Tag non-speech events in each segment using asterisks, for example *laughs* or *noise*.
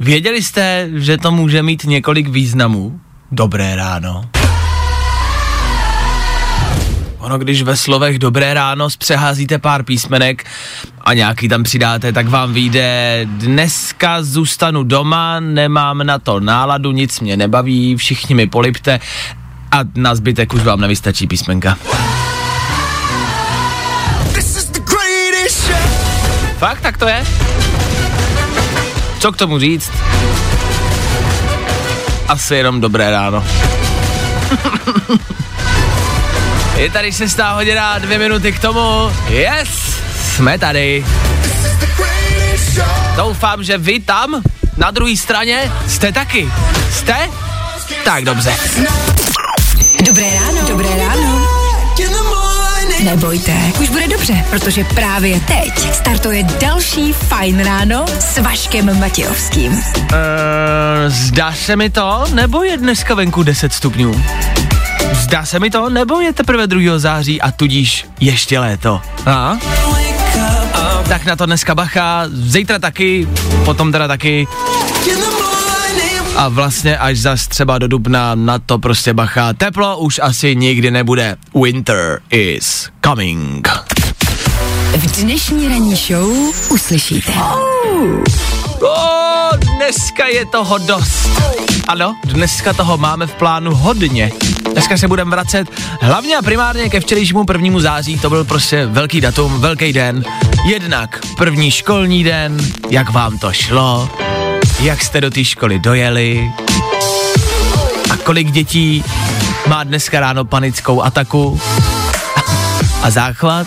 Věděli jste, že to může mít několik významů? Dobré ráno. Ono, když ve slovech dobré ráno zpřeházíte pár písmenek a nějaký tam přidáte, tak vám vyjde dneska zůstanu doma, nemám na to náladu, nic mě nebaví, všichni mi polipte a na zbytek už vám nevystačí písmenka. Fakt, tak to je? Co k tomu říct? Asi jenom dobré ráno. *laughs* je tady 6 hodina, dvě minuty k tomu. Yes, jsme tady. Doufám, že vy tam, na druhé straně, jste taky. Jste? Tak dobře. Dobré ráno. Dobré ráno. Nebojte, už bude dobře, protože právě teď startuje další Fajn ráno s Vaškem Matějovským. Uh, zdá se mi to, nebo je dneska venku 10 stupňů? Zdá se mi to, nebo je teprve 2. září a tudíž ještě léto? A? Tak na to dneska bacha, zítra taky, potom teda taky. A vlastně až zas třeba do dubna na to prostě bacha. Teplo už asi nikdy nebude. Winter is coming. V dnešní ranní show uslyšíte. O, dneska je toho dost. Ano, dneska toho máme v plánu hodně. Dneska se budeme vracet hlavně a primárně ke včerejšímu prvnímu září, to byl prostě velký datum, velký den. Jednak první školní den, jak vám to šlo, jak jste do té školy dojeli a kolik dětí má dneska ráno panickou ataku a záchvat.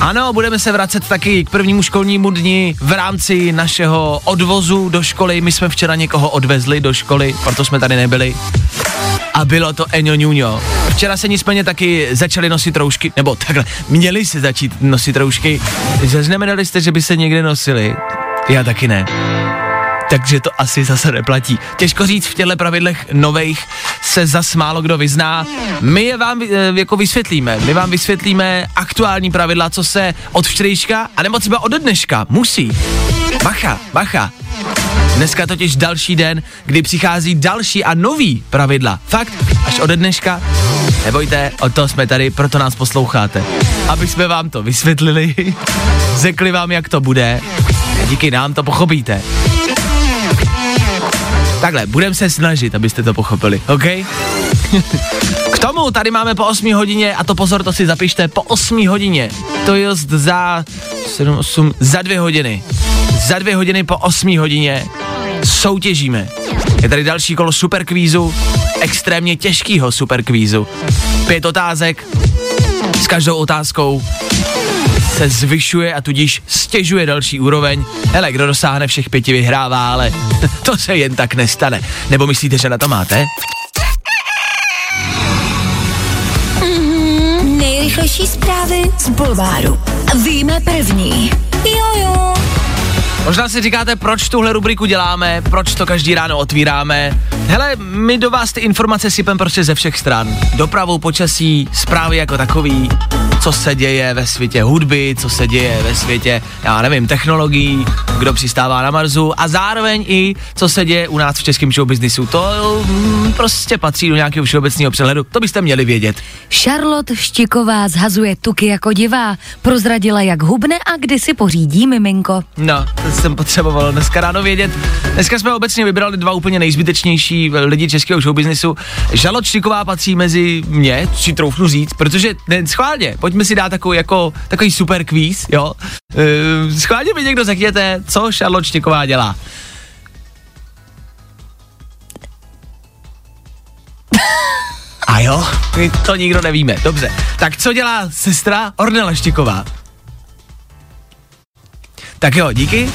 Ano, budeme se vracet taky k prvnímu školnímu dni v rámci našeho odvozu do školy. My jsme včera někoho odvezli do školy, proto jsme tady nebyli. A bylo to Eňo Ňuňo. Včera se nicméně taky začali nosit roušky, nebo takhle, měli se začít nosit roušky. Zaznamenali jste, že by se někde nosili? Já taky ne. Takže to asi zase neplatí. Těžko říct, v těchto pravidlech nových se zas málo kdo vyzná. My je vám eh, jako vysvětlíme. My vám vysvětlíme aktuální pravidla, co se od včerejška, anebo třeba od dneška musí. Bacha, bacha. Dneska totiž další den, kdy přichází další a nový pravidla. Fakt, až ode dneška. Nebojte, o to jsme tady, proto nás posloucháte. Aby jsme vám to vysvětlili, *laughs* řekli vám, jak to bude. Díky nám to pochopíte. Takhle, budeme se snažit, abyste to pochopili, OK? K tomu tady máme po 8 hodině, a to pozor, to si zapište, po 8 hodině, to je za 7, 8, za dvě hodiny. Za dvě hodiny po 8 hodině soutěžíme. Je tady další kolo superkvízu, extrémně těžkýho superkvízu. Pět otázek, s každou otázkou se zvyšuje a tudíž stěžuje další úroveň. Hele, kdo dosáhne všech pěti vyhrává, ale *laughs* to se jen tak nestane. Nebo myslíte, že na to máte? Nejrychlejší zprávy z Bulváru. Víme první. Jojo. Možná si říkáte, proč tuhle rubriku děláme, proč to každý ráno otvíráme. Hele, my do vás ty informace sypem prostě ze všech stran. Dopravou, počasí, zprávy jako takový, co se děje ve světě hudby, co se děje ve světě, já nevím, technologií, kdo přistává na Marsu a zároveň i, co se děje u nás v českém showbiznisu. To mm, prostě patří do nějakého všeobecného přehledu, to byste měli vědět. Charlotte Štiková zhazuje tuky jako divá. Prozradila, jak hubne a kdy si pořídí miminko. No, to jsem potřeboval dneska ráno vědět. Dneska jsme obecně vybrali dva úplně nejzbytečnější lidi českého showbiznisu. Žalot Štiková patří mezi mě, si troufnu říct, protože ne, schválně, pojďme si dát takový, jako, takový super kvíz, jo. E, schválně mi někdo řekněte, co Charlotte Štiková dělá. A jo, to nikdo nevíme. Dobře. Tak co dělá sestra Ornela Štiková? Tak jo, díky.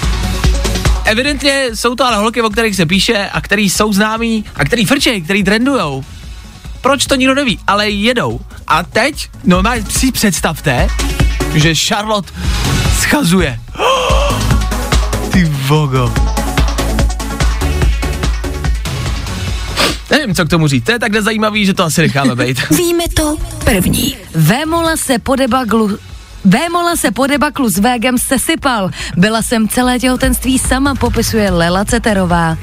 Evidentně jsou to ale holky, o kterých se píše a který jsou známí a který frčej, který trendujou. Proč to nikdo neví, ale jedou. A teď, no si představte, že Charlotte schazuje. *gasps* Ty vogo. Nevím, co k tomu říct. To je takhle zajímavý, že to asi necháme být. *laughs* Víme to první. Vémola se po debaglu Vémola se po debaklu s Végem sesypal. Byla jsem celé těhotenství sama, popisuje Lela Ceterová.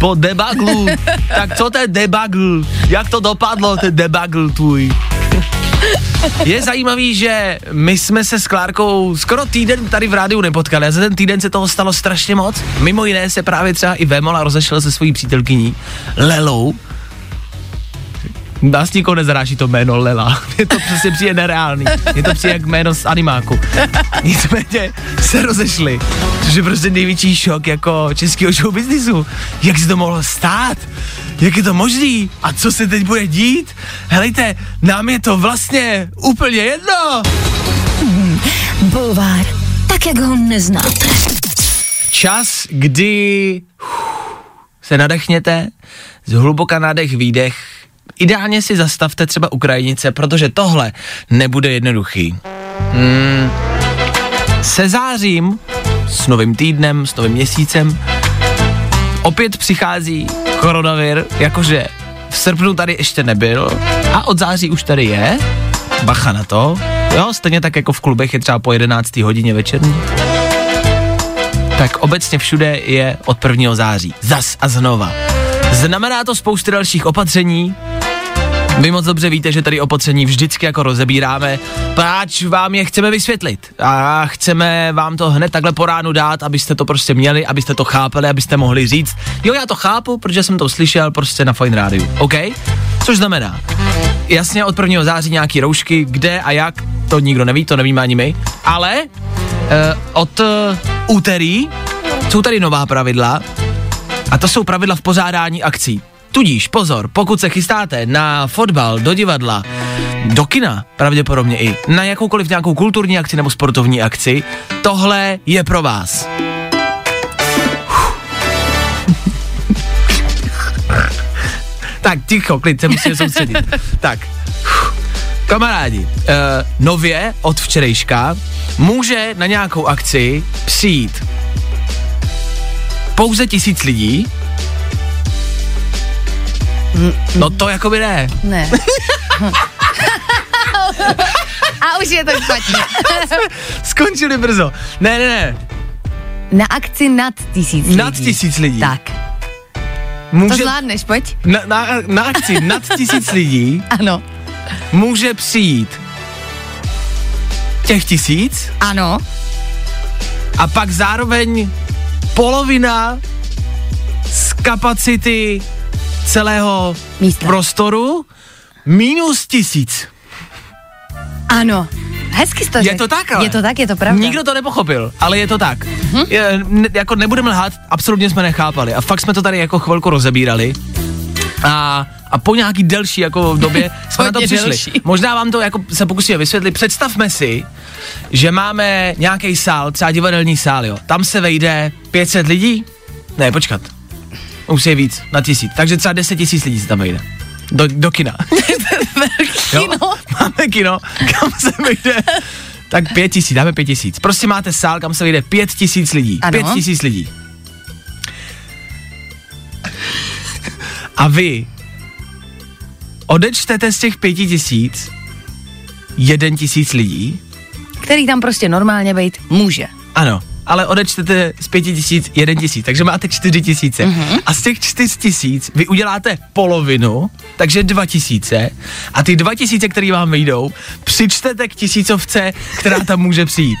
po debaglu. tak co to je debagl? Jak to dopadlo, ten debagl tvůj? *laughs* Je zajímavý, že my jsme se s Klárkou skoro týden tady v rádiu nepotkali a za ten týden se toho stalo strašně moc. Mimo jiné se právě třeba i Vémola rozešel se svojí přítelkyní Lelou, Nás nikoho nezaráží to jméno Lela. *laughs* Je to přesně přijde nereálný. Je to přijde jak jméno z animáku. *laughs* Nicméně se rozešli. Což je prostě největší šok jako českého show businessu. Jak se to mohlo stát? Jak je to možný? A co se teď bude dít? Helejte, nám je to vlastně úplně jedno. Hmm, bulvár, tak jak ho neznáte. Čas, kdy se nadechněte, zhluboka nádech, výdech, ideálně si zastavte třeba Ukrajinice, protože tohle nebude jednoduchý. Hmm. Se zářím, s novým týdnem, s novým měsícem, opět přichází koronavir, jakože v srpnu tady ještě nebyl a od září už tady je. Bacha na to. Jo, stejně tak jako v klubech je třeba po 11. hodině večerní. Tak obecně všude je od 1. září. Zas a znova. Znamená to spousty dalších opatření, vy moc dobře víte, že tady opatření vždycky jako rozebíráme, páč vám je chceme vysvětlit a chceme vám to hned takhle po ránu dát, abyste to prostě měli, abyste to chápali, abyste mohli říct, jo já to chápu, protože jsem to slyšel prostě na Fine Radio, OK? Což znamená, jasně od 1. září nějaký roušky, kde a jak, to nikdo neví, to nevíme ani my, ale uh, od uh, úterý jsou tady nová pravidla a to jsou pravidla v pořádání akcí. Tudíž pozor, pokud se chystáte na fotbal, do divadla, do kina, pravděpodobně i na jakoukoliv nějakou kulturní akci nebo sportovní akci, tohle je pro vás. *laughs* tak, ticho, klid, se musíme soustředit. tak, kamarádi, uh, nově od včerejška může na nějakou akci přijít pouze tisíc lidí, No to jako by ne. Ne. *laughs* A už je to špatně. Skončili brzo. Ne, ne, ne. Na akci nad tisíc lidí. Nad tisíc lidí. Tak. Může, To zvládneš, pojď. na, na, na akci nad tisíc lidí *laughs* Ano. může přijít těch tisíc Ano. a pak zároveň polovina z kapacity celého Místa. prostoru minus tisíc. Ano. Hezky jsi to Je to tak, ale. Je to tak, je to pravda. Nikdo to nepochopil, ale je to tak. Mhm. Je, ne, jako nebudeme lhát, absolutně jsme nechápali. A fakt jsme to tady jako chvilku rozebírali. A, a po nějaký delší jako době *laughs* jsme na to přišli. delší. Možná vám to jako se pokusíme vysvětlit. Představme si, že máme nějaký sál, třeba divadelní sál, jo. Tam se vejde 500 lidí? Ne, počkat. Už je víc, na tisíc. Takže třeba 10 tisíc lidí se tam vejde. Do, do kina. *laughs* Jo? Kino. Máme kino, kam se vejde tak pět tisíc, dáme pět tisíc. Prostě máte sál, kam se vejde pět tisíc lidí. Ano. Pět tisíc lidí. A vy odečtete z těch pěti tisíc jeden tisíc lidí, Který tam prostě normálně být může. ano, ale odečtete z pěti tisíc jeden tisíc, takže máte čtyři tisíce. Mhm. Mm-hmm. A z těch čtyř tisíc vy uděláte polovinu, takže dva tisíce. A ty dva tisíce, které vám vyjdou, přičtete k tisícovce, která tam může přijít.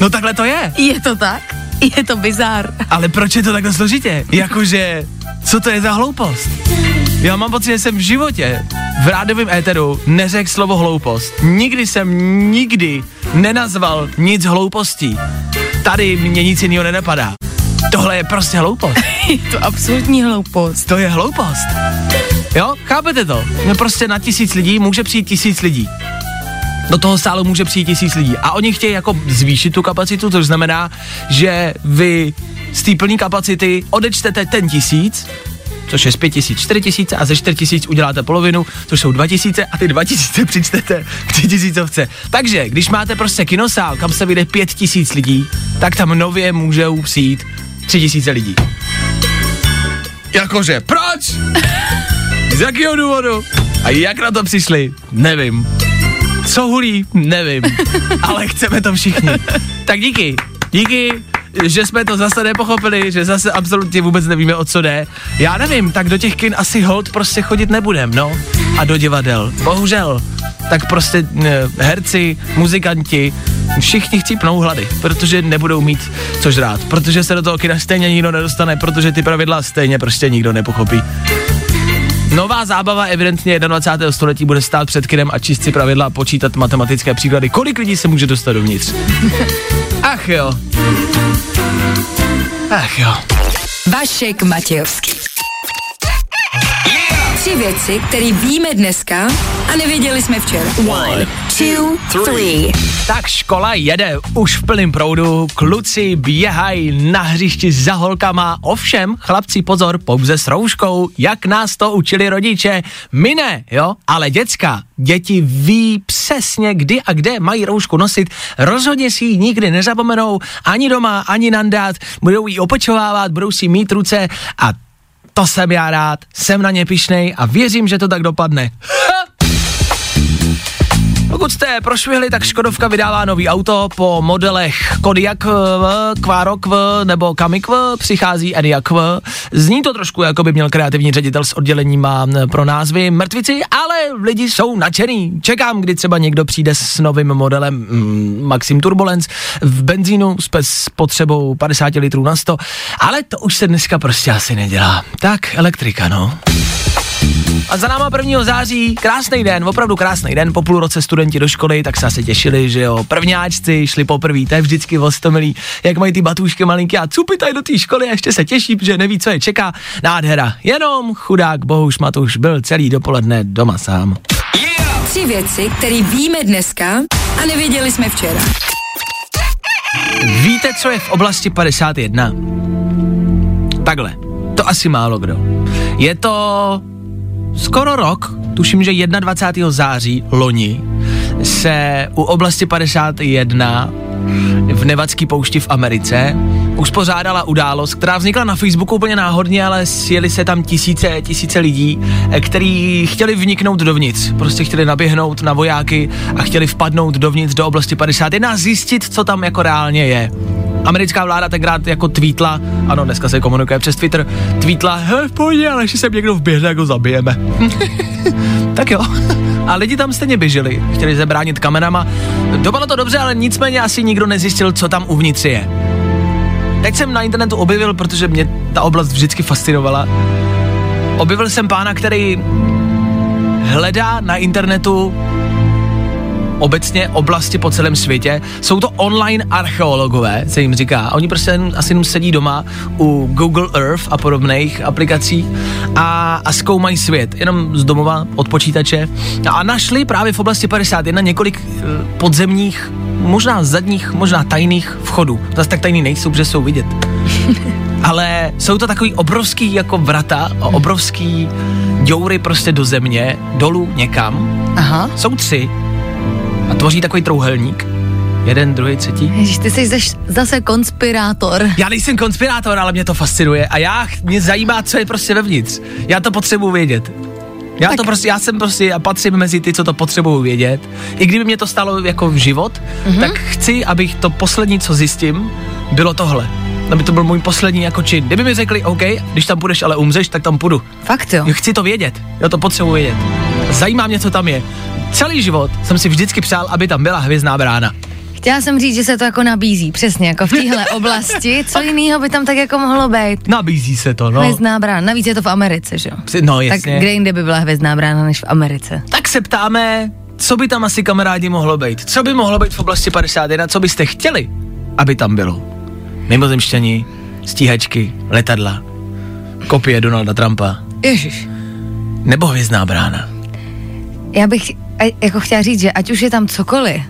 No takhle to je. Je to tak? *laughs* Je to bizár. Ale proč je to takhle složitě? Jakože, co to je za hloupost? Já mám pocit, že jsem v životě v rádiovém éteru neřekl slovo hloupost. Nikdy jsem nikdy nenazval nic hloupostí. Tady mě nic jiného nenapadá. Tohle je prostě hloupost. *laughs* Je to absolutní hloupost. To je hloupost. Jo, chápete to? No prostě na tisíc lidí může přijít tisíc lidí. Do toho sálu může přijít tisíc lidí. A oni chtějí jako zvýšit tu kapacitu, což znamená, že vy z té plné kapacity odečtete ten tisíc, což je z pět tisíc, čtyři tisíce a ze čtyři tisíc uděláte polovinu, což jsou dva tisíce a ty dva tisíce *laughs* přičtete k té tisícovce. Takže, když máte prostě kinosál, kam se vyjde pět tisíc lidí, tak tam nově můžou přijít tři tisíce lidí. Jakože, proč? *laughs* Z jakého důvodu? A jak na to přišli? Nevím. Co hulí? Nevím. *laughs* Ale chceme to všichni. Tak díky. Díky, že jsme to zase nepochopili, že zase absolutně vůbec nevíme, o co jde. Já nevím, tak do těch kin asi hold prostě chodit nebudem, no. A do divadel. Bohužel. Tak prostě ne, herci, muzikanti, všichni chcípnou hlady, protože nebudou mít co žrát, protože se do toho kina stejně nikdo nedostane, protože ty pravidla stejně prostě nikdo nepochopí. Nová zábava evidentně 21. století bude stát před kinem a číst si pravidla a počítat matematické příklady. Kolik lidí se může dostat dovnitř? Ach jo. Ach jo. Vašek Matějovský. Tři věci, které víme dneska a nevěděli jsme včera. One, two, three. Tak škola jede už v plném proudu, kluci běhají na hřišti za holkama, ovšem, chlapci pozor, pouze s rouškou, jak nás to učili rodiče. My ne, jo, ale děcka, děti ví přesně, kdy a kde mají roušku nosit, rozhodně si ji nikdy nezapomenou, ani doma, ani nandát, budou ji opečovávat, budou si mít ruce a to jsem já rád, jsem na ně pišnej a věřím, že to tak dopadne. *laughs* Pokud jste prošvihli, tak Škodovka vydává nový auto po modelech Kvarok V nebo Kamik přichází V. Zní to trošku, jako by měl kreativní ředitel s oddělením pro názvy mrtvici, ale lidi jsou nadšený. Čekám, kdy třeba někdo přijde s novým modelem mm, Maxim Turbulence v benzínu s potřebou 50 litrů na 100, ale to už se dneska prostě asi nedělá. Tak elektrika, no. A za náma 1. září, krásný den, opravdu krásný den, po půl roce studenti do školy, tak se asi těšili, že jo, prvňáčci šli poprvé, to je vždycky vostomilý, jak mají ty batůžky malinký a cupitaj do té školy a ještě se těší, že neví, co je čeká. Nádhera, jenom chudák Bohuš Matuš byl celý dopoledne doma sám. Tři věci, které víme dneska a nevěděli jsme včera. Víte, co je v oblasti 51? Takhle, to asi málo kdo. Je to skoro rok, tuším, že 21. září loni se u oblasti 51 v Nevadský poušti v Americe uspořádala událost, která vznikla na Facebooku úplně náhodně, ale sjeli se tam tisíce, tisíce lidí, eh, kteří chtěli vniknout dovnitř. Prostě chtěli naběhnout na vojáky a chtěli vpadnout dovnitř do oblasti 51 a zjistit, co tam jako reálně je. Americká vláda tenkrát jako tweetla, ano, dneska se komunikuje přes Twitter, tweetla, he, pojď, ale ještě sem někdo vběhne, jak ho zabijeme. *laughs* tak jo. A lidi tam stejně běželi, chtěli zabránit kamerama. Dopadlo to dobře, ale nicméně asi nikdo nezjistil, co tam uvnitř je. Teď jsem na internetu objevil, protože mě ta oblast vždycky fascinovala. Objevil jsem pána, který hledá na internetu obecně oblasti po celém světě. Jsou to online archeologové, se jim říká. Oni prostě jen, asi jenom sedí doma u Google Earth a podobných aplikací a, a zkoumají svět, jenom z domova, od počítače. A našli právě v oblasti 51 několik eh, podzemních, možná zadních, možná tajných vchodů. Zase tak tajný nejsou, protože jsou vidět. *laughs* Ale jsou to takový obrovský jako vrata, obrovský děury prostě do země, dolů někam. Aha. Jsou tři a tvoří takový trouhelník. Jeden, druhý, třetí. Ježiš, ty jsi zaš, zase konspirátor. Já nejsem konspirátor, ale mě to fascinuje a já, mě zajímá, co je prostě vevnitř. Já to potřebuji vědět. Já Tak- to prostě, já jsem prostě, já patřím mezi ty, co to potřebují vědět. I kdyby mě to stalo jako život, mm-hmm. tak chci, abych to poslední, co zjistím, bylo tohle. Aby to byl můj poslední jako čin. Kdyby mi řekli, OK, když tam půjdeš, ale umřeš, tak tam půjdu. Fakt jo. Já chci to vědět. Já to potřebuji vědět. Zajímá mě, co tam je. Celý život jsem si vždycky přál, aby tam byla hvězdná brána. Chtěla jsem říct, že se to jako nabízí, přesně, jako v téhle *laughs* oblasti. Co jiného by tam tak jako mohlo být? Nabízí se to, no. Hvězdná brána. Navíc je to v Americe, že jo? No Tak jasně. kde jinde by byla hvězdná brána než v Americe? tak se ptáme, co by tam asi kamarádi mohlo být. Co by mohlo být v oblasti 51, co byste chtěli, aby tam bylo. Mimozemšťani, stíhačky, letadla, kopie Donalda Trumpa, Ježiš. nebo hvězdná brána. Já bych jako chtěla říct, že ať už je tam cokoliv,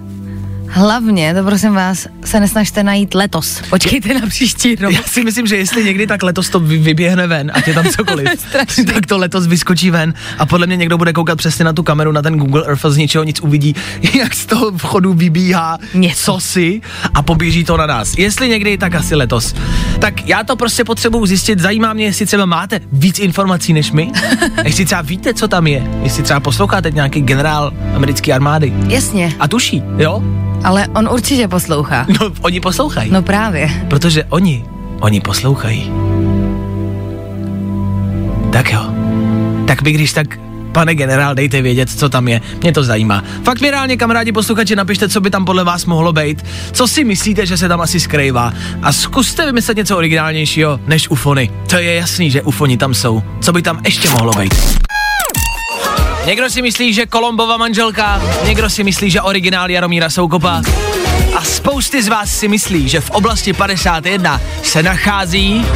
hlavně, to prosím vás, se nesnažte najít letos. Počkejte na příští rok. Já si myslím, že jestli někdy tak letos to vy- vyběhne ven, ať je tam cokoliv, *laughs* tak to letos vyskočí ven a podle mě někdo bude koukat přesně na tu kameru, na ten Google Earth a z ničeho nic uvidí, *laughs* jak z toho vchodu vybíhá Něco. cosi a poběží to na nás. Jestli někdy, tak asi letos. Tak já to prostě potřebuji zjistit, zajímá mě, jestli třeba máte víc informací než my, *laughs* jestli třeba víte, co tam je, jestli třeba posloucháte nějaký generál americké armády Jasně, a tuší, jo? Ale on určitě poslouchá. No, oni poslouchají. No právě. Protože oni, oni poslouchají. Tak jo. Tak vy když tak, pane generál, dejte vědět, co tam je. Mě to zajímá. Fakt mi reálně, kamarádi posluchači, napište, co by tam podle vás mohlo být. Co si myslíte, že se tam asi skrývá. A zkuste vymyslet něco originálnějšího než ufony. To je jasný, že ufoni tam jsou. Co by tam ještě mohlo být? Někdo si myslí, že Kolombova manželka, někdo si myslí, že originál Jaromíra Soukopa. A spousty z vás si myslí, že v oblasti 51 se nachází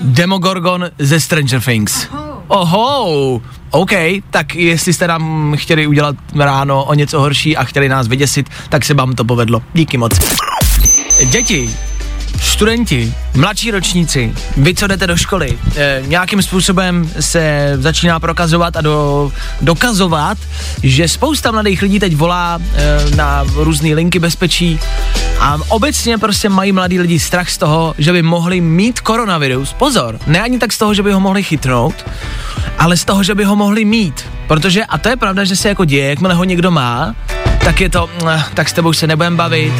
Demogorgon ze Stranger Things. Oho, OK, tak jestli jste nám chtěli udělat ráno o něco horší a chtěli nás vyděsit, tak se vám to povedlo. Díky moc. Děti, studenti, mladší ročníci, vy, co jdete do školy, e, nějakým způsobem se začíná prokazovat a do, dokazovat, že spousta mladých lidí teď volá e, na různé linky bezpečí a obecně prostě mají mladí lidi strach z toho, že by mohli mít koronavirus. Pozor, ne ani tak z toho, že by ho mohli chytnout, ale z toho, že by ho mohli mít. Protože, a to je pravda, že se jako děje, jakmile ho někdo má, tak je to, eh, tak s tebou se nebudem bavit,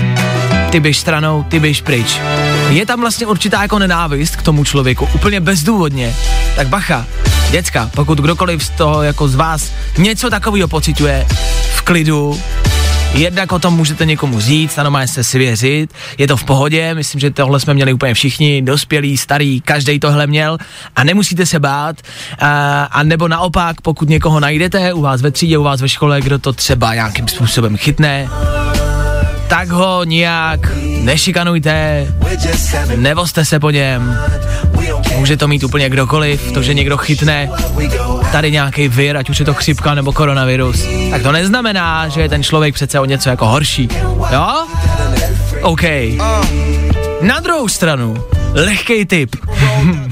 ty běž stranou, ty běž pryč. Je tam vlastně určitá jako nenávist k tomu člověku, úplně bezdůvodně. Tak bacha, děcka, pokud kdokoliv z toho jako z vás něco takového pocituje, v klidu, Jednak o tom můžete někomu říct, ano, má se si věřit, je to v pohodě, myslím, že tohle jsme měli úplně všichni, dospělí, starý, každý tohle měl a nemusíte se bát. A, a nebo naopak, pokud někoho najdete u vás ve třídě, u vás ve škole, kdo to třeba nějakým způsobem chytne, tak ho nijak nešikanujte, nevozte se po něm, může to mít úplně kdokoliv, to, že někdo chytne tady nějaký vir, ať už je to chřipka nebo koronavirus, tak to neznamená, že je ten člověk přece o něco jako horší. Jo? OK. Na druhou stranu, lehkej tip. *laughs*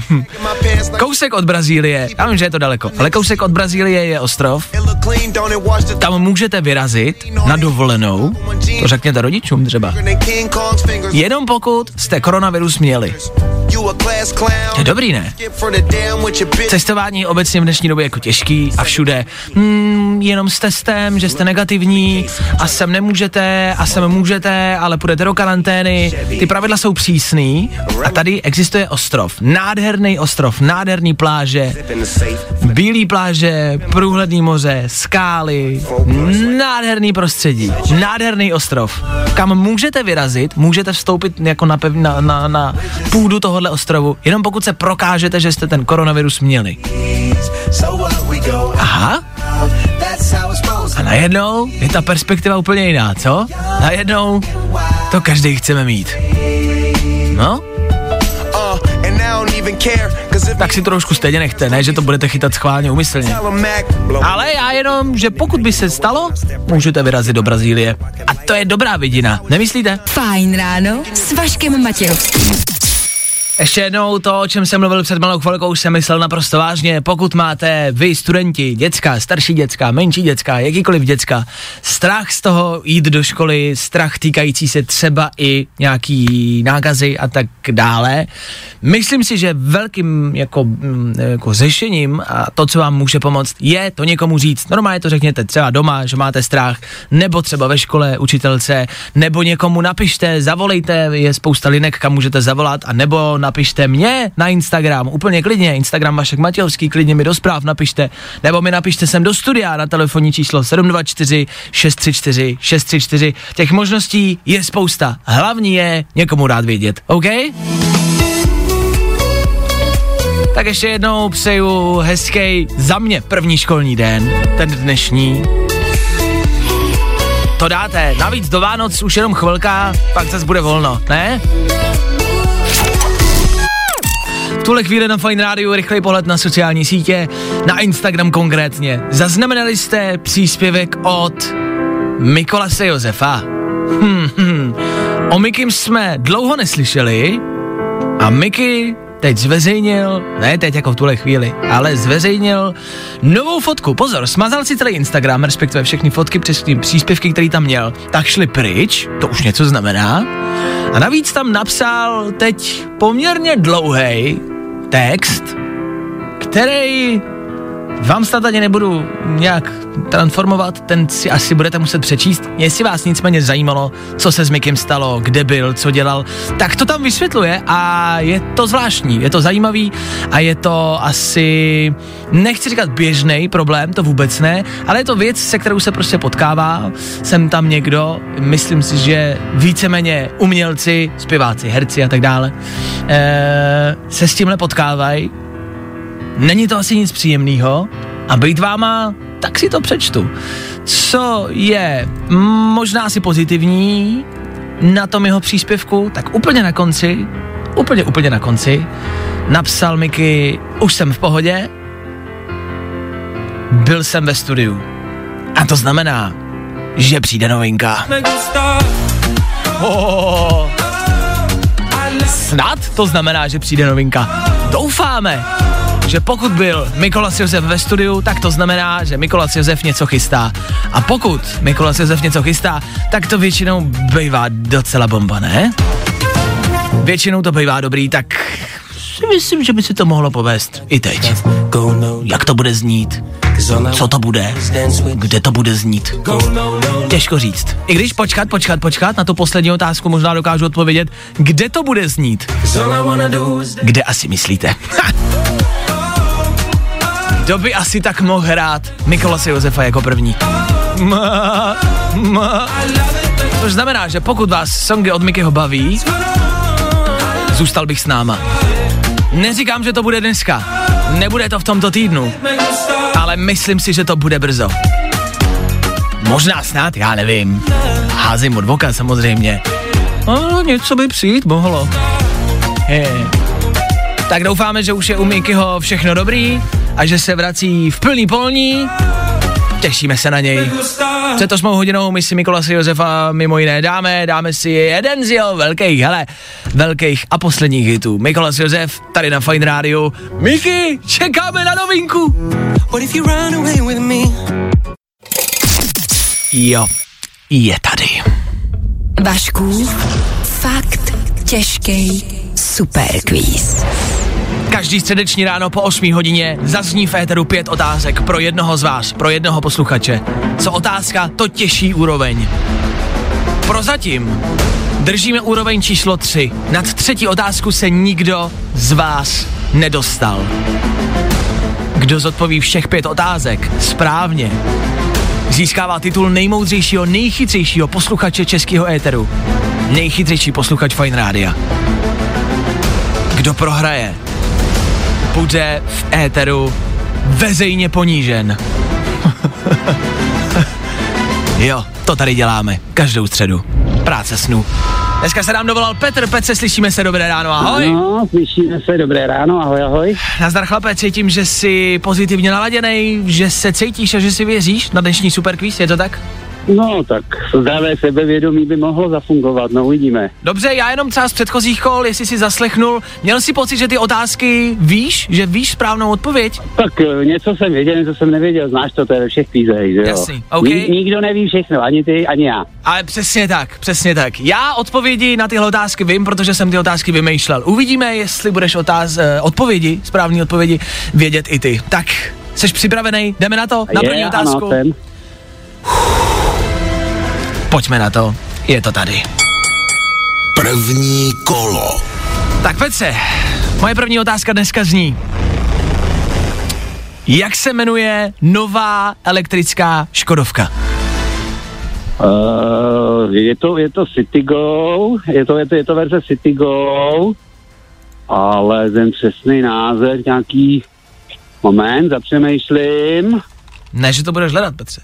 kousek od Brazílie, já vím, že je to daleko, ale kousek od Brazílie je ostrov, tam můžete vyrazit na dovolenou, to řekněte rodičům třeba, jenom pokud jste koronavirus měli. To je dobrý, ne? Cestování je obecně v dnešní době jako těžký a všude. Hmm, jenom s testem, že jste negativní a sem nemůžete a sem můžete, ale půjdete do karantény. Ty pravidla jsou přísný a tady existuje ostrov. Nádherný ostrov, nádherný pláže, bílý pláže, průhledný moře, skály, nádherný prostředí, nádherný ostrov. Kam můžete vyrazit, můžete vstoupit jako na, pev, na, na, na půdu tohohle ostrovu, jenom pokud se prokážete, že jste ten koronavirus měli. Aha. A najednou je ta perspektiva úplně jiná, co? Najednou to každý chceme mít. No, tak si trošku stejně nechte, ne, že to budete chytat schválně umyslně. Ale já jenom, že pokud by se stalo, můžete vyrazit do Brazílie. A to je dobrá vidina, nemyslíte? Fajn ráno s Vaškem Matějovským. Ještě jednou to, o čem jsem mluvil před malou chvilkou, jsem myslel naprosto vážně. Pokud máte vy, studenti, děcka, starší děcka, menší děcka, jakýkoliv děcka, strach z toho jít do školy, strach týkající se třeba i nějaký nákazy a tak dále, myslím si, že velkým jako, mm, jako řešením a to, co vám může pomoct, je to někomu říct. Normálně to řekněte třeba doma, že máte strach, nebo třeba ve škole učitelce, nebo někomu napište, zavolejte, je spousta linek, kam můžete zavolat, a nebo napište mě na Instagram, úplně klidně, Instagram Vašek Matějovský, klidně mi do zpráv napište, nebo mi napište sem do studia na telefonní číslo 724 634 634. Těch možností je spousta. Hlavní je někomu rád vědět, OK? Tak ještě jednou přeju hezký za mě první školní den, ten dnešní. To dáte, navíc do Vánoc už jenom chvilka, pak zase bude volno, ne? Tuhle chvíli na Fine Radio rychlej pohled na sociální sítě, na Instagram konkrétně. Zaznamenali jste příspěvek od Mikolase Josefa. Hmm, hmm. O Mikim jsme dlouho neslyšeli a Miky teď zveřejnil, ne teď jako v tuhle chvíli, ale zveřejnil novou fotku. Pozor, smazal si celý Instagram, respektive všechny fotky přes ty příspěvky, který tam měl, tak šli pryč, to už něco znamená. A navíc tam napsal teď poměrně dlouhý text, který vám snad ani nebudu nějak transformovat, ten si asi budete muset přečíst. Jestli vás nicméně zajímalo, co se s Mikem stalo, kde byl, co dělal, tak to tam vysvětluje a je to zvláštní, je to zajímavý a je to asi, nechci říkat běžný problém, to vůbec ne, ale je to věc, se kterou se prostě potkává. Jsem tam někdo, myslím si, že víceméně umělci, zpěváci, herci a tak dále, eh, se s tímhle potkávají Není to asi nic příjemného a být váma, tak si to přečtu. Co je možná asi pozitivní na tom jeho příspěvku, tak úplně na konci, úplně, úplně na konci, napsal Miky, už jsem v pohodě, byl jsem ve studiu. A to znamená, že přijde novinka. Oh, snad to znamená, že přijde novinka. Doufáme že pokud byl Mikolas Josef ve studiu, tak to znamená, že Mikolas Josef něco chystá. A pokud Mikolas Josef něco chystá, tak to většinou bývá docela bomba, ne? Většinou to bývá dobrý, tak si myslím, že by si to mohlo povést i teď. Jak to bude znít? Co to bude? Kde to bude znít? Těžko říct. I když počkat, počkat, počkat, na tu poslední otázku možná dokážu odpovědět, kde to bude znít? Kde asi myslíte? *laughs* Kdo by asi tak mohl hrát Nikolase Josefa jako první? Ma, ma. Což znamená, že pokud vás songy od Mikyho baví, zůstal bych s náma. Neříkám, že to bude dneska, nebude to v tomto týdnu, ale myslím si, že to bude brzo. Možná snad, já nevím. Házím od voka samozřejmě. Ale něco by přijít mohlo. Je. Tak doufáme, že už je u Mikyho všechno dobrý a že se vrací v plný polní. Těšíme se na něj. Před osmou hodinou my si Mikolasi Josefa mimo jiné dáme, dáme si jeden z jeho velkých, hele, velkých a posledních hitů. Mikolas Josef, tady na Fine Radio. Miki, čekáme na novinku. Jo, je tady. Vašku, fakt těžký superquiz. Každý středeční ráno po 8 hodině zazní v éteru pět otázek pro jednoho z vás, pro jednoho posluchače. Co otázka, to těžší úroveň. Prozatím držíme úroveň číslo 3. Nad třetí otázku se nikdo z vás nedostal. Kdo zodpoví všech pět otázek správně, získává titul nejmoudřejšího, nejchytřejšího posluchače českého éteru. Nejchytřejší posluchač Fine Rádia. Kdo prohraje, bude v éteru vezejně ponížen. *laughs* jo, to tady děláme, každou středu. Práce snu. Dneska se nám dovolal Petr, Petře, slyšíme se, dobré ráno, ahoj. No, slyšíme se, dobré ráno, ahoj, ahoj. Nazdar chlape, cítím, že jsi pozitivně naladěný, že se cítíš a že si věříš na dnešní superquiz, je to tak? No, tak zdravé sebevědomí by mohlo zafungovat, no uvidíme. Dobře, já jenom třeba z předchozích kol, jestli si zaslechnul, měl si pocit, že ty otázky víš, že víš správnou odpověď? Tak eh, něco jsem věděl, něco jsem nevěděl, znáš to, to je ve všech kvízech, že jo? Jasný, OK. Ni- nikdo neví všechno, ani ty, ani já. Ale přesně tak, přesně tak. Já odpovědi na tyhle otázky vím, protože jsem ty otázky vymýšlel. Uvidíme, jestli budeš otáz, eh, odpovědi, správné odpovědi, vědět i ty. Tak, jsi připravený? Jdeme na to? Na první je, otázku? ano, jsem. Pojďme na to. Je to tady. První kolo. Tak Petře, moje první otázka dneska zní. Jak se jmenuje nová elektrická Škodovka? Uh, je to, je to Citigo, je to, je to, je to verze Citigo, ale ten přesný název, nějaký moment, zapřemýšlím. Ne, že to budeš hledat, Petře.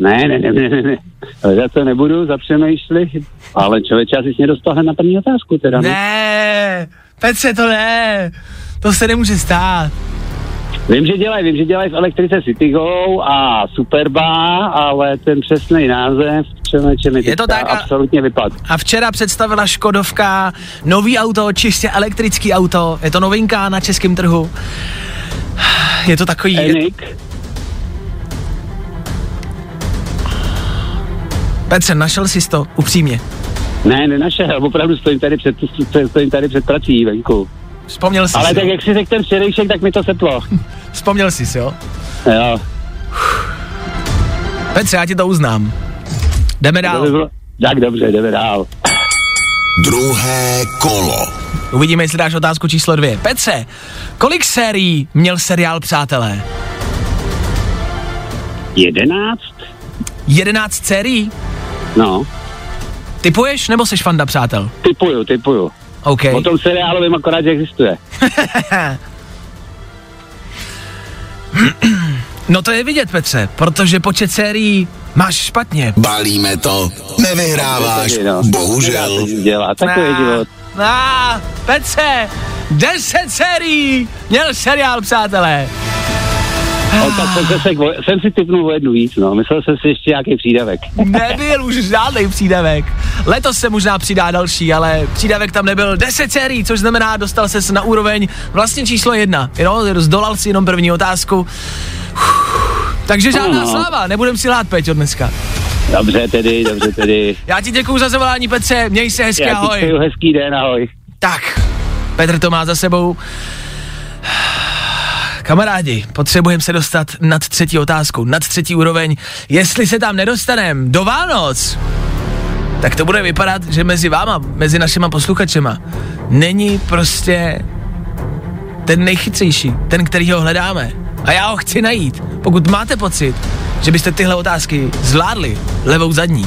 Ne, ne, ne, ne, ne, ne. Hledat to nebudu, zapřemýšlit, ale člověče, asi jsi mě dostal hned na první otázku teda. Ne? Ne, Petře, to ne. to se nemůže stát. Vím, že dělají, vím, že dělají v elektrice Citygo a Superba, ale ten přesný název přemeče mi Je to tak a- absolutně vypadl. A včera představila Škodovka nový auto, čistě elektrický auto. Je to novinka na českém trhu. Je to takový... Enik, Petře, našel jsi to, upřímně. ne, nenašel, opravdu stojím tady před, stojím tady před prací venku. Vzpomněl jsi Ale si, tak jo? jak si řekl ten včerejšek, tak mi to seplo. *laughs* Vzpomněl jsi si, jo? Jo, Petře, já ti to uznám. Jdeme to by dál. bylo, tak dobře, jdeme dál. Druhé kolo. Uvidíme, jestli dáš otázku číslo dvě. Petře, kolik sérií měl seriál Přátelé? Jedenáct? 11 sérií? No, Typuješ nebo seš fanda Přátel? typuju, typuju. OK. O tom seriálu vím akorát, že existuje. *laughs* No to je vidět, Petře, protože počet sérií máš špatně. Balíme to, nevyhráváš, no. bohužel. Dělat, takový je život. Na, Petře, 10 sérií měl seriál Přátelé. Tak jsem, se, se, jsem si typnul o jednu víc, no. Myslel jsem si ještě nějaký přídavek. Nebyl už žádný přídavek. Letos se možná přidá další, ale přídavek tam nebyl 10 sérií, což znamená, dostal se na úroveň vlastně číslo jedna. Jo, zdolal si jenom první otázku. Uf, takže žádná Ano. sláva, nebudem si lát, Peťo, dneska. Dobře tedy, dobře tedy. Já ti děkuju za zavolání, Petře, měj se hezky, Já ahoj. přeju hezký den, ahoj. Tak, Petr to má za sebou. Kamarádi, potřebujeme se dostat nad třetí otázku, nad třetí úroveň. Jestli se tam nedostaneme do Vánoc, tak to bude vypadat, že mezi váma, mezi našima posluchačema, není prostě ten nejchytřejší, ten, který ho hledáme. A já ho chci najít. Pokud máte pocit, že byste tyhle otázky zvládli levou zadní,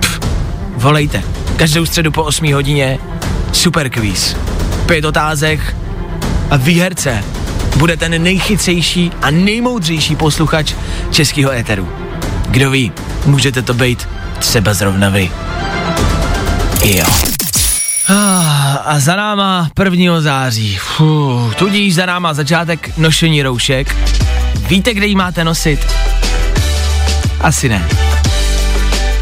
pff, volejte. Každou středu po 8 hodině super quiz. Pět otázek a výherce bude ten nejchytřejší a nejmoudřejší posluchač českého éteru. Kdo ví, můžete to být třeba zrovna vy. Jo. Ah, A za náma 1. září. Fuh, tudíž za náma začátek nošení roušek. Víte, kde jí máte nosit? Asi ne.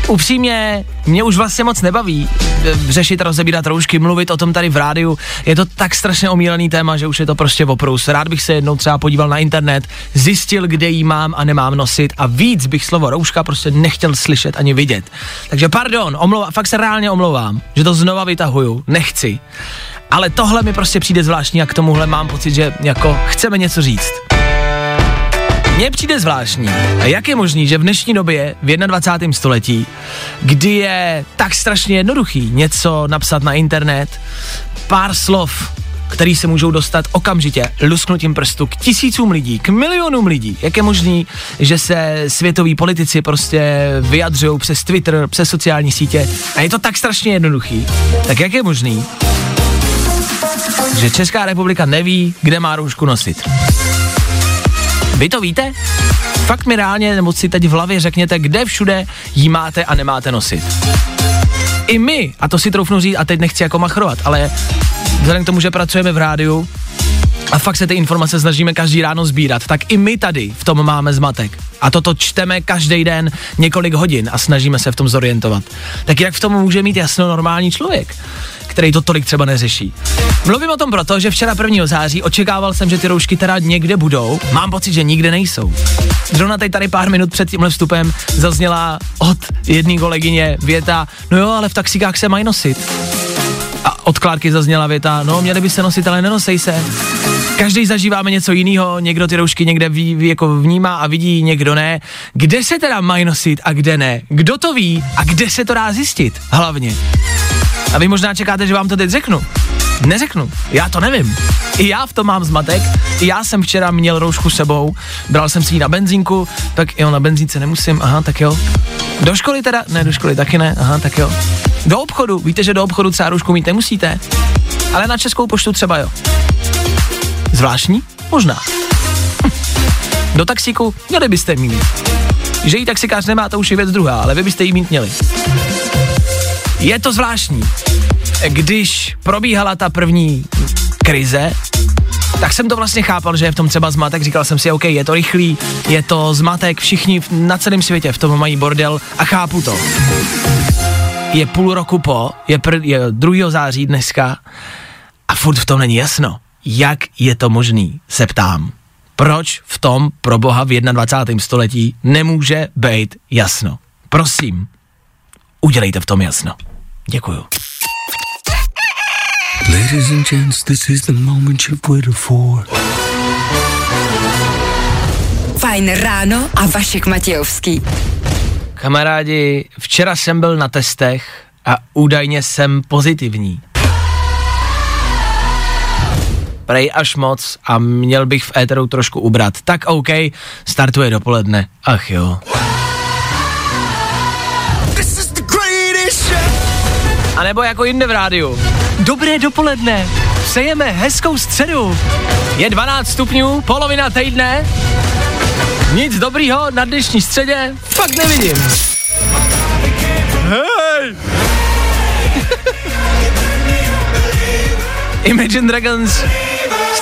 Upřímně, mě už vlastně moc nebaví e, řešit, rozebírat roušky, mluvit o tom tady v rádiu. Je to tak strašně omílený téma, že už je to prostě oprus. Rád bych se jednou třeba podíval na internet, zjistil, kde jí mám a nemám nosit a víc bych slovo rouška prostě nechtěl slyšet ani vidět. Takže pardon, omlouva, fakt se reálně omlouvám, že to znova vytahuju, nechci. Ale tohle mi prostě přijde zvláštní a k tomuhle mám pocit, že jako chceme něco říct. Mně přijde zvláštní. Jak je možný, že v dnešní době, v 21. století, kdy je tak strašně jednoduchý něco napsat na internet, pár slov, který se můžou dostat okamžitě lusknutím prstu k tisícům lidí, k milionům lidí. Jak je možný, že se světoví politici prostě vyjadřují přes Twitter, přes sociální sítě a je to tak strašně jednoduchý. Tak jak je možný, že Česká republika neví, kde má roušku nosit? Vy to víte? Fakt mi reálně, nebo si teď v hlavě řekněte, kde všude jí máte a nemáte nosit. I my, a to si troufnu říct, a teď nechci jako machrovat, ale vzhledem k tomu, že pracujeme v rádiu a fakt se ty informace snažíme každý ráno sbírat, tak i my tady v tom máme zmatek. A toto čteme každý den několik hodin a snažíme se v tom zorientovat. Tak jak v tom může mít jasno normální člověk, který to tolik třeba neřeší? Mluvím o tom proto, že včera 1. září očekával jsem, že ty roušky teda někde budou. Mám pocit, že nikde nejsou. Zrovna teď tady pár minut před tímhle vstupem zazněla od jedné kolegyně věta, no jo, ale v taxikách se mají nosit. A od Klárky zazněla věta, no měli by se nosit, ale nenosej se. Každý zažíváme něco jiného, někdo ty roušky někde ví, ví, jako vnímá a vidí, někdo ne. Kde se teda mají nosit a kde ne? Kdo to ví a kde se to dá zjistit? Hlavně. A vy možná čekáte, že vám to teď řeknu. Neřeknu, já to nevím. I já v tom mám zmatek, i já jsem včera měl roušku sebou, bral jsem si ji na benzínku, tak jo, na benzínce nemusím, aha, tak jo. Do školy teda? Ne, do školy taky ne, aha, tak jo. Do obchodu, víte, že do obchodu třeba roušku mít nemusíte, ale na českou poštu třeba jo. Zvláštní? Možná. Hm. Do taxíku měli byste mít. Že jí taxikář nemá, to už je věc druhá, ale vy byste jí mít měli. Je to zvláštní. Když probíhala ta první krize, tak jsem to vlastně chápal, že je v tom třeba zmatek, říkal jsem si, OK, je to rychlý, je to zmatek, všichni na celém světě v tom mají bordel a chápu to. Je půl roku po, je, pr- je 2. září dneska a furt v tom není jasno. Jak je to možný, se ptám. Proč v tom pro boha v 21. století nemůže být jasno? Prosím, udělejte v tom jasno. Děkuju. Ladies and gents, this is the moment you've waited for. Fajn ráno a Vašek Matějovský. Kamarádi, včera jsem byl na testech a údajně jsem pozitivní. Prej až moc a měl bych v éteru trošku ubrat. Tak OK, startuje dopoledne. Ach jo. Nebo jako jinde v rádiu. Dobré dopoledne, přejeme hezkou středu. Je 12 stupňů, polovina týdne. Nic dobrýho na dnešní středě fakt nevidím. Hej! Imagine Dragons,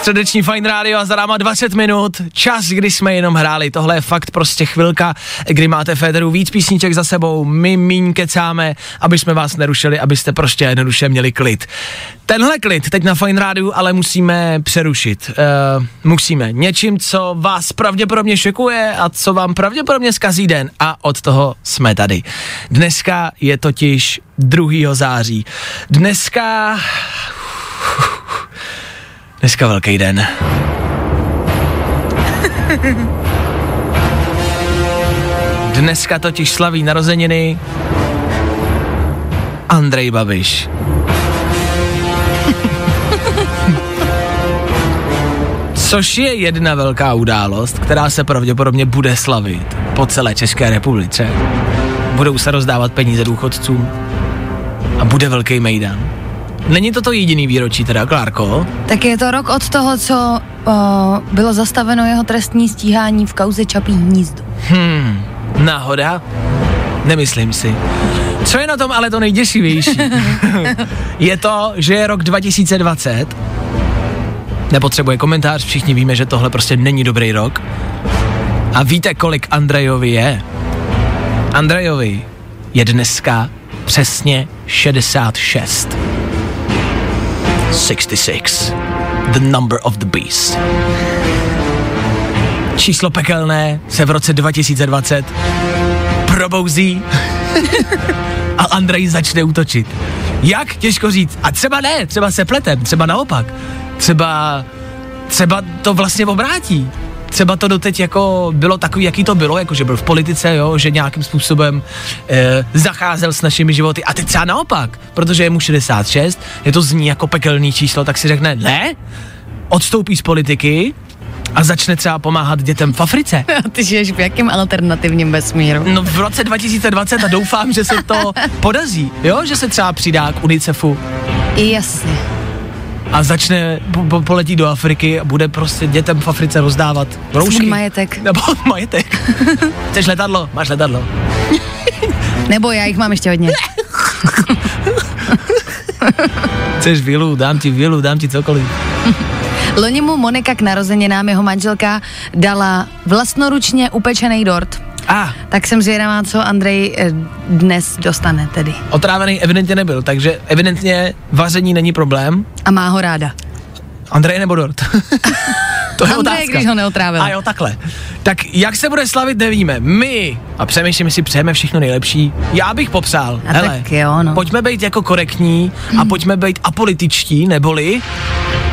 středeční Fine Radio a za náma 20 minut, čas, kdy jsme jenom hráli. Tohle je fakt prostě chvilka, kdy máte Federu víc písniček za sebou, my míň kecáme, aby jsme vás nerušili, abyste prostě jednoduše měli klid. Tenhle klid teď na Fine Radio ale musíme přerušit. Uh, musíme. Něčím, co vás pravděpodobně šokuje a co vám pravděpodobně zkazí den. A od toho jsme tady. Dneska je totiž 2. září. Dneska Dneska velký den. Dneska totiž slaví narozeniny Andrej Babiš. *laughs* Což je jedna velká událost, která se pravděpodobně bude slavit po celé České republice. Budou se rozdávat peníze důchodcům a bude velký mejdan. Není to to jediný výročí teda, Klárko? Tak je to rok od toho, co o, bylo zastaveno jeho trestní stíhání v kauze Čapí hnízdo. Hmm, náhoda? Nemyslím si. Co je na tom ale to nejděsivější? *laughs* je to, že je rok 2020. Nepotřebuje komentář, všichni víme, že tohle prostě není dobrý rok. A víte, kolik Andrejovi je? Andrejovi je dneska přesně 66. 66. The number of the beast. Číslo pekelné se v roce 2020 probouzí *laughs* a Andrej začne útočit. Jak? Těžko říct. A třeba ne, třeba se pletem, třeba naopak. Třeba, třeba to vlastně obrátí. Třeba to doteď jako bylo takový, jaký to bylo, jako že byl v politice, jo, že nějakým způsobem e, zacházel s našimi životy. A teď třeba naopak, protože je mu 66, je to zní jako pekelný číslo, tak si řekne, ne, odstoupí z politiky a začne třeba pomáhat dětem v Africe. *laughs* Ty žiješ v jakém alternativním vesmíru? No v roce 2020 a doufám, že se to *laughs* podaří, jo, že se třeba přidá k UNICEFu Jasně. A začne, po, po, poletí do Afriky a bude prostě dětem v Africe rozdávat roušky. Svůj majetek. Nebo *laughs* majetek. Chceš letadlo? Máš letadlo. *laughs* Nebo já jich mám ještě hodně. *laughs* Chceš vilu? Dám ti vilu, dám ti cokoliv. Loni mu Monika k narozeninám jeho manželka dala vlastnoručně upečený dort. A, ah, Tak jsem zvědavá, co Andrej eh, dnes dostane tedy. otrávený evidentně nebyl, takže evidentně vaření není problém. A má ho ráda. Andrej nebo dort? *laughs* to je Andrej, otázka. když ho neotrávil. A jo, takhle. Tak jak se bude slavit, nevíme. My, a přemýšlím, si přejeme všechno nejlepší, já bych popsal. A tak jo, no. Pojďme být jako korektní a pojďme být apolitičtí, neboli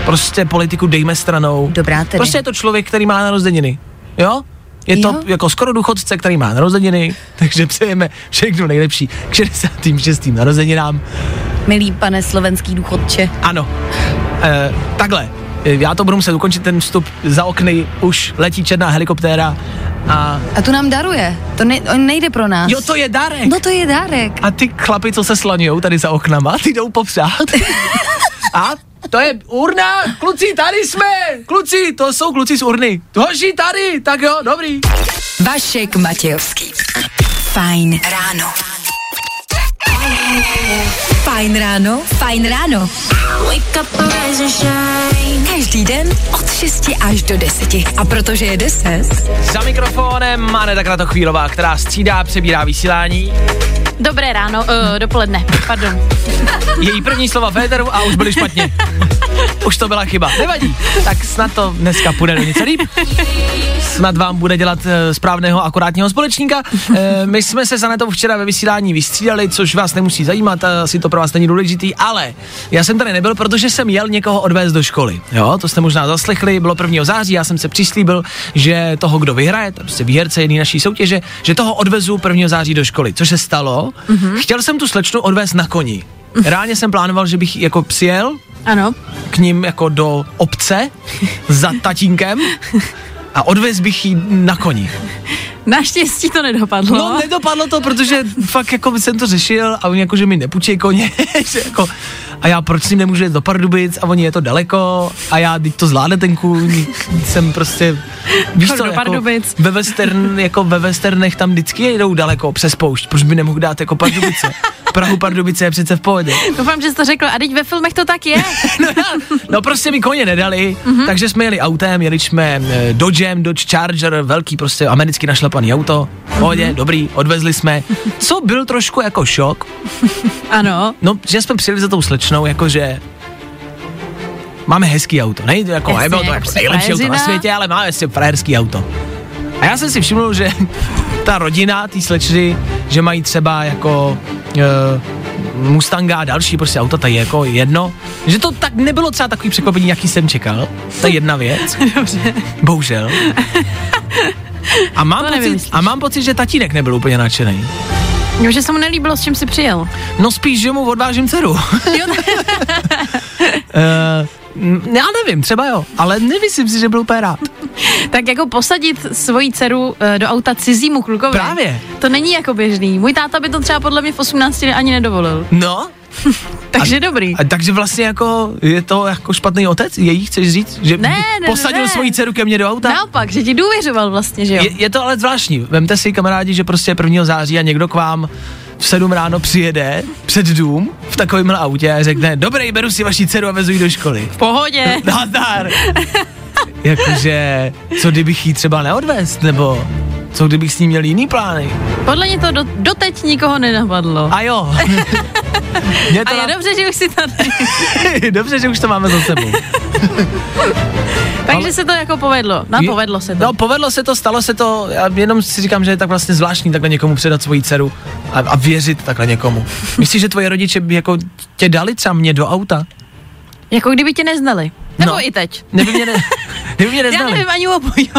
prostě politiku dejme stranou. Dobrá tedy. Prostě je to člověk, který má narozeniny. Jo? Je to Jo. jako skoro důchodce, který má narozeniny, *laughs* takže přejeme všechno nejlepší k 66. narozeninám. Milý pane slovenský důchodče. Ano. E, takhle. E, Já to budu muset ukončit ten vstup. Za okny už letí černá helikoptéra a... A tu nám daruje. To ne, on nejde pro nás. Jo, to je dárek. No to je dárek. A ty chlapi, co se slaňujou tady za oknama, ty jdou popřát. *laughs* A to je urna, kluci, tady jsme, kluci, to jsou kluci z urny. Hoši tady, tak jo, dobrý. Vašek Matějovský. Fajn ráno. Fajn ráno, fajn ráno. Wake up, rise and shine. Každý den od 6 až do 10. A protože je 10, Za mikrofonem Aneta Kratochvílová, která střídá, přebírá vysílání. Dobré ráno, uh, dopoledne, pardon. *laughs* Její první slova Féteru a už byly špatně. *laughs* Už to byla chyba. Nevadí. Tak snad to dneska půjde do něco líp. Snad vám bude dělat e, správného akurátního společníka. E, my jsme se s Anetou včera ve vysílání vystřídali, což vás nemusí zajímat, asi to pro vás není důležitý, ale já jsem tady nebyl, protože jsem jel někoho odvést do školy. Jo, to jste možná zaslechli, bylo 1. září, já jsem se přislíbil, že toho, kdo vyhraje, to je prostě výherce jedné naší soutěže, že toho odvezu 1. září do školy. Což se stalo. Mm-hmm. Chtěl jsem tu slečnu odvést na koni. Reálně jsem plánoval, že bych jako přijel Ano, k ním jako do obce za tatínkem *laughs* a odvez bych jí na koni. naštěstí to nedopadlo. No, nedopadlo to, protože fakt jako jsem to řešil a oni jako, že mi nepůjčí koně, *laughs* že jako, a já proč s ním nemůžu jít do Pardubic a oni je to daleko a já teď to zvládne ten kůň, jsem prostě, víš co, jako Pardubic. ve, western, jako ve westernech tam vždycky jedou daleko přes poušť, proč by nemohl dát jako Pardubice? *laughs* Prahu Pardubice je přece v pohodě. Doufám, že jsi to řekl. A teď ve filmech to tak je. *laughs* No, já- no prostě mi koně nedali, mm-hmm. takže jsme jeli autem, jeli jsme eh, Dodgem, Dodge Charger, velký prostě americky našlapaný auto, v pohodě, mm-hmm. dobrý, odvezli jsme. Co byl trošku jako šok, *laughs* Ano. no, že jsme přijeli za tou slečnou, jakože máme hezký auto, ne, jako, Jasně, nebylo to jako prostě nejlepší auto na světě, ale máme si frajerský auto. A já jsem si všiml, že *laughs* ta rodina, ty slečny, že mají třeba jako uh, Mustanga a další prostě auta, tady je jako jedno, že to tak nebylo třeba takový překvapení, jaký jsem čekal. To je jedna věc. *laughs* Dobře. Bohužel. *laughs* A mám, To pocit, nevymyslíš. a mám pocit, že tatínek nebyl úplně nadšený. Jo, že se mu nelíbilo, s čím jsi přijel. No spíš, že mu odvážím dceru. Jo, Uh, *laughs* já nevím, třeba jo, ale nemyslím si, že byl úplně rád. tak jako posadit svoji dceru eh, do auta cizímu klukovi. Právě. To není jako běžný. Můj táta by to třeba podle mě v 18 ani nedovolil. No, *laughs* Takže dobrý. a takže vlastně jako je to jako špatný otec? Její chceš říct? Že Ne, ne, posadil ne. svoji dceru ke mně do auta? Naopak, že ti důvěřoval vlastně, že jo? Je, je to ale zvláštní. Vemte si kamarádi, že prostě 1. září a někdo k vám v 7 ráno přijede před dům v takovémhle autě a řekne, dobrý, beru si vaši dceru a vezu ji do školy. V pohodě. *laughs* Nazdar. *laughs* Jakože, co kdybych jí třeba neodvést, nebo co kdybych s ní měl jiný plány? Podle mě to do, doteď nikoho nenapadlo. A jo. Mě A to je na... dobře, že už si tady. *laughs* Dobře, že už to máme za sebou. *laughs* Takže Ale- se to jako povedlo. No, Je- povedlo se to. No, povedlo se to, stalo se to, já jenom si říkám, že je tak vlastně zvláštní takhle někomu předat svoji dceru a, a věřit takhle někomu. *laughs* Myslíš, že tvoje rodiče by jako tě dali třeba mě do auta? Jako kdyby tě neznali. Nebo No. i teď. Neby mě, ne, *laughs* neby mě Já neznali. nevím ani obojí.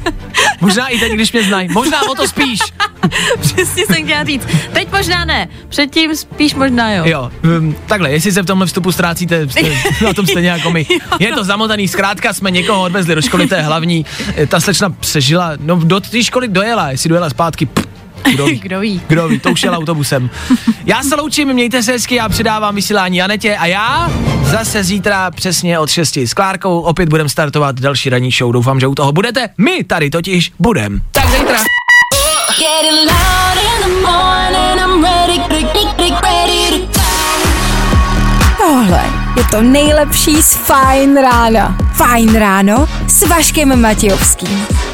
*laughs* Možná i teď, když mě znají. Možná o to spíš. *laughs* Přesně jsem chtěla říct. Teď možná ne. Předtím spíš možná jo. Jo, um, takhle, jestli se v tomhle vstupu ztrácíte, jste na tom stejně jako my. Je to zamotaný, zkrátka jsme někoho odvezli do školy, to je hlavní. Ta slečna přežila, no do té školy dojela, jestli dojela zpátky, pff, *laughs* kdo ví. Kdo ví. Kdo ví, to už jel autobusem. *laughs* Já se loučím, mějte se hezky, já předávám vysílání Janetě a já zase zítra přesně od 6 s Klárkou opět budem startovat další ranní show. Doufám, že u toho budete. My tady totiž budem. Tak zítra. Tohle je to nejlepší z Fajn rána. Fajn ráno s Vaškem Matějovským.